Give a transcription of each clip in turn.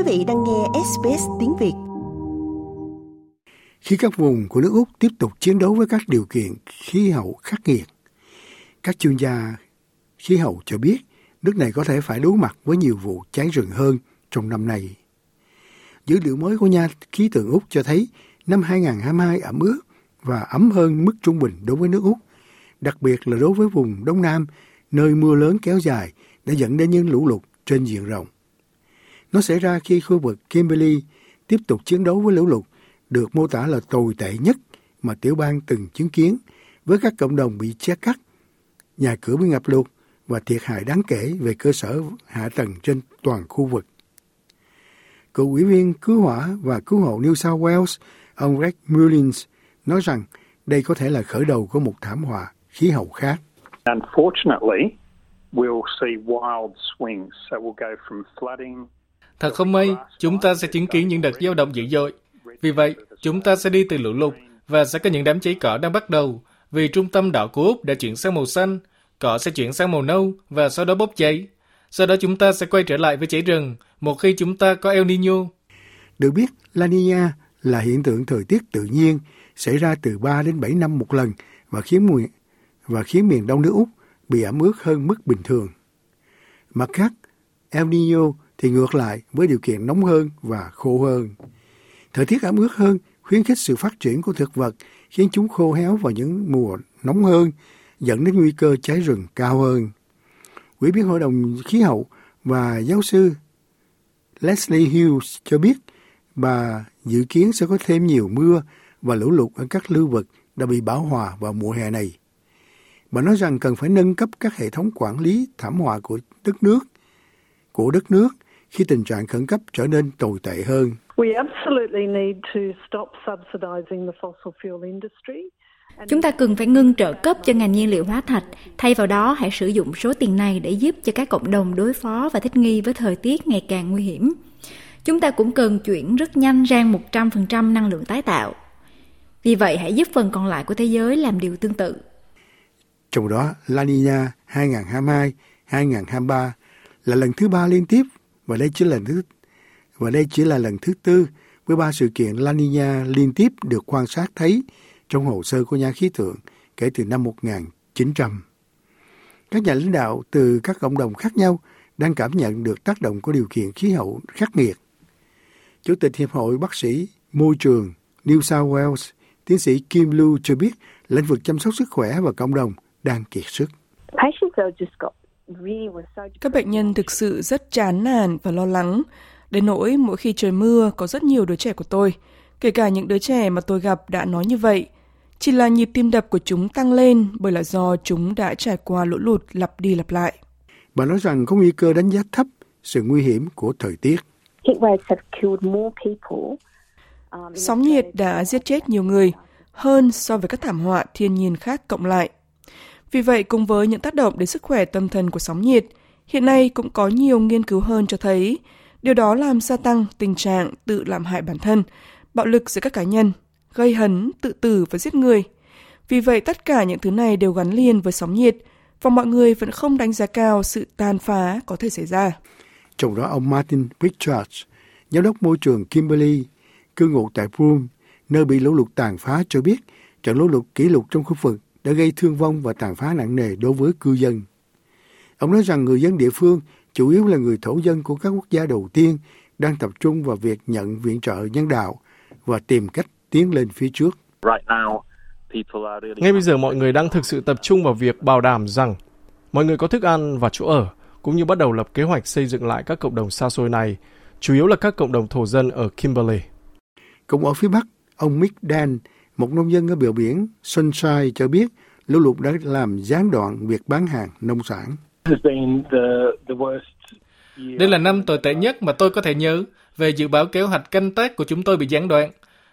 Quý vị đang nghe SBS tiếng Việt. Khi các vùng của nước Úc tiếp tục chiến đấu với các điều kiện khí hậu khắc nghiệt, các chuyên gia khí hậu cho biết nước này có thể phải đối mặt với nhiều vụ cháy rừng hơn trong năm nay. Dữ liệu mới của nhà khí tượng Úc cho thấy năm 2022 ẩm ướt và ấm hơn mức trung bình đối với nước Úc, đặc biệt là đối với vùng Đông Nam, nơi mưa lớn kéo dài đã dẫn đến những lũ lụt trên diện rộng. Nó xảy ra khi khu vực Kimberley tiếp tục chiến đấu với lũ lụt, được mô tả là tồi tệ nhất mà tiểu bang từng chứng kiến, với các cộng đồng bị chia cắt, nhà cửa bị ngập lụt và thiệt hại đáng kể về cơ sở hạ tầng trên toàn khu vực. Cựu ủy viên cứu hỏa và cứu hộ New South Wales, ông Greg Mullins, nói rằng đây có thể là khởi đầu của một thảm họa khí hậu khác. Unfortunately, we'll see wild swings, so we'll go from flooding Thật không may, chúng ta sẽ chứng kiến những đợt dao động dữ dội. Vì vậy, chúng ta sẽ đi từ lũ lụt và sẽ có những đám cháy cỏ đang bắt đầu vì trung tâm đảo của Úc đã chuyển sang màu xanh, cỏ sẽ chuyển sang màu nâu và sau đó bốc cháy. Sau đó chúng ta sẽ quay trở lại với cháy rừng một khi chúng ta có El Nino. Được biết, La Nina là hiện tượng thời tiết tự nhiên xảy ra từ 3 đến 7 năm một lần và khiến mùi và khiến miền đông nước Úc bị ẩm ướt hơn mức bình thường. Mặt khác, El Nino thì ngược lại với điều kiện nóng hơn và khô hơn. Thời tiết ẩm ướt hơn khuyến khích sự phát triển của thực vật khiến chúng khô héo vào những mùa nóng hơn, dẫn đến nguy cơ cháy rừng cao hơn. Ủy viên Hội đồng Khí hậu và giáo sư Leslie Hughes cho biết bà dự kiến sẽ có thêm nhiều mưa và lũ lụt ở các lưu vực đã bị bão hòa vào mùa hè này. Bà nói rằng cần phải nâng cấp các hệ thống quản lý thảm họa của đất nước, của đất nước khi tình trạng khẩn cấp trở nên tồi tệ hơn. Chúng ta cần phải ngưng trợ cấp cho ngành nhiên liệu hóa thạch, thay vào đó hãy sử dụng số tiền này để giúp cho các cộng đồng đối phó và thích nghi với thời tiết ngày càng nguy hiểm. Chúng ta cũng cần chuyển rất nhanh sang 100% năng lượng tái tạo. Vì vậy hãy giúp phần còn lại của thế giới làm điều tương tự. Trong đó, La Nina 2022-2023 là lần thứ ba liên tiếp và đây chỉ là lần thứ và đây chỉ là lần thứ tư với ba sự kiện La Nina liên tiếp được quan sát thấy trong hồ sơ của nhà khí tượng kể từ năm 1900. Các nhà lãnh đạo từ các cộng đồng khác nhau đang cảm nhận được tác động của điều kiện khí hậu khắc nghiệt. Chủ tịch Hiệp hội Bác sĩ Môi trường New South Wales, tiến sĩ Kim Lu cho biết lĩnh vực chăm sóc sức khỏe và cộng đồng đang kiệt sức. Các bệnh nhân thực sự rất chán nản và lo lắng. Đến nỗi mỗi khi trời mưa có rất nhiều đứa trẻ của tôi, kể cả những đứa trẻ mà tôi gặp đã nói như vậy. Chỉ là nhịp tim đập của chúng tăng lên bởi là do chúng đã trải qua lũ lụt lặp đi lặp lại. Bà nói rằng có nguy cơ đánh giá thấp sự nguy hiểm của thời tiết. Sóng nhiệt đã giết chết nhiều người hơn so với các thảm họa thiên nhiên khác cộng lại. Vì vậy, cùng với những tác động đến sức khỏe tâm thần của sóng nhiệt, hiện nay cũng có nhiều nghiên cứu hơn cho thấy điều đó làm gia tăng tình trạng tự làm hại bản thân, bạo lực giữa các cá nhân, gây hấn, tự tử và giết người. Vì vậy, tất cả những thứ này đều gắn liền với sóng nhiệt và mọi người vẫn không đánh giá cao sự tàn phá có thể xảy ra. Trong đó ông Martin Richards, giám đốc môi trường Kimberley, cư ngụ tại Broome, nơi bị lũ lụt tàn phá cho biết trận lũ lụt kỷ lục trong khu vực đã gây thương vong và tàn phá nặng nề đối với cư dân. Ông nói rằng người dân địa phương chủ yếu là người thổ dân của các quốc gia đầu tiên đang tập trung vào việc nhận viện trợ nhân đạo và tìm cách tiến lên phía trước. Ngay bây giờ mọi người đang thực sự tập trung vào việc bảo đảm rằng mọi người có thức ăn và chỗ ở, cũng như bắt đầu lập kế hoạch xây dựng lại các cộng đồng xa xôi này, chủ yếu là các cộng đồng thổ dân ở Kimberley. Cũng ở phía Bắc, ông Mick Dan, một nông dân ở bờ biển Sunshine cho biết lũ lụt đã làm gián đoạn việc bán hàng nông sản. Đây là năm tồi tệ nhất mà tôi có thể nhớ về dự báo kế hoạch canh tác của chúng tôi bị gián đoạn.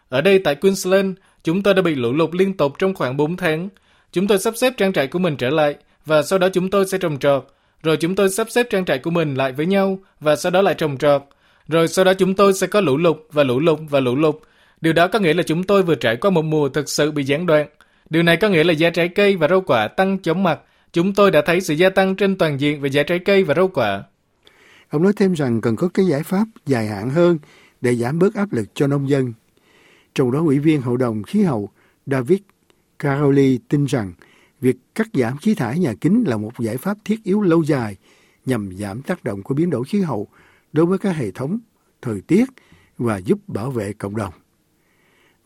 Ở đây tại Queensland, chúng tôi đã bị lũ lụt liên tục trong khoảng 4 tháng. Chúng tôi sắp xếp trang trại của mình trở lại và sau đó chúng tôi sẽ trồng trọt. Rồi chúng tôi sắp xếp trang trại của mình lại với nhau và sau đó lại trồng trọt. Rồi sau đó chúng tôi sẽ có lũ lụt và lũ lụt và lũ lụt Điều đó có nghĩa là chúng tôi vừa trải qua một mùa thực sự bị gián đoạn. Điều này có nghĩa là giá trái cây và rau quả tăng chóng mặt. Chúng tôi đã thấy sự gia tăng trên toàn diện về giá trái cây và rau quả. Ông nói thêm rằng cần có cái giải pháp dài hạn hơn để giảm bớt áp lực cho nông dân. Trong đó, Ủy viên Hội đồng Khí hậu David Caroli tin rằng việc cắt giảm khí thải nhà kính là một giải pháp thiết yếu lâu dài nhằm giảm tác động của biến đổi khí hậu đối với các hệ thống thời tiết và giúp bảo vệ cộng đồng.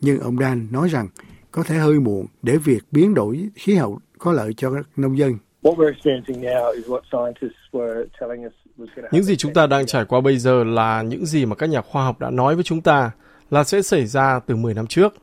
Nhưng ông Dan nói rằng có thể hơi muộn để việc biến đổi khí hậu có lợi cho các nông dân. Những gì chúng ta đang trải qua bây giờ là những gì mà các nhà khoa học đã nói với chúng ta là sẽ xảy ra từ 10 năm trước.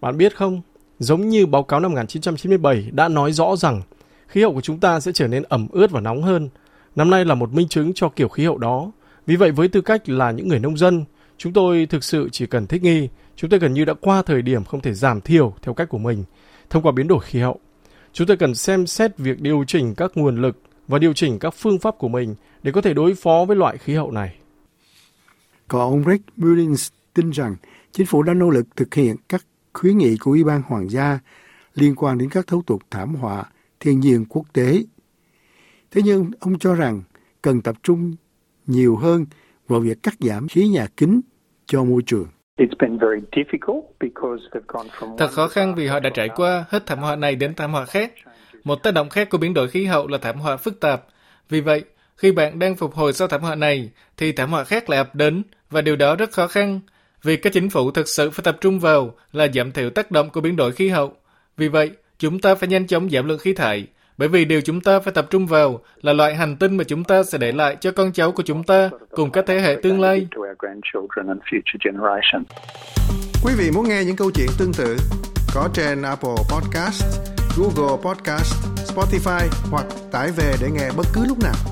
Bạn biết không, giống như báo cáo năm 1997 đã nói rõ rằng khí hậu của chúng ta sẽ trở nên ẩm ướt và nóng hơn. Năm nay là một minh chứng cho kiểu khí hậu đó. Vì vậy với tư cách là những người nông dân, chúng tôi thực sự chỉ cần thích nghi. Chúng tôi gần như đã qua thời điểm không thể giảm thiểu theo cách của mình thông qua biến đổi khí hậu. Chúng tôi cần xem xét việc điều chỉnh các nguồn lực và điều chỉnh các phương pháp của mình để có thể đối phó với loại khí hậu này. Còn ông Rick Mullins tin rằng chính phủ đã nỗ lực thực hiện các khuyến nghị của Ủy ban Hoàng gia liên quan đến các thủ tục thảm họa thiên nhiên quốc tế. Thế nhưng ông cho rằng cần tập trung nhiều hơn vào việc cắt giảm khí nhà kính cho môi trường. Thật khó khăn vì họ đã trải qua hết thảm họa này đến thảm họa khác. Một tác động khác của biến đổi khí hậu là thảm họa phức tạp. Vì vậy, khi bạn đang phục hồi sau thảm họa này, thì thảm họa khác lại ập đến, và điều đó rất khó khăn. Việc các chính phủ thực sự phải tập trung vào là giảm thiểu tác động của biến đổi khí hậu. Vì vậy, chúng ta phải nhanh chóng giảm lượng khí thải, bởi vì điều chúng ta phải tập trung vào là loại hành tinh mà chúng ta sẽ để lại cho con cháu của chúng ta cùng các thế hệ tương lai. Quý vị muốn nghe những câu chuyện tương tự có trên Apple Podcast, Google Podcast, Spotify hoặc tải về để nghe bất cứ lúc nào.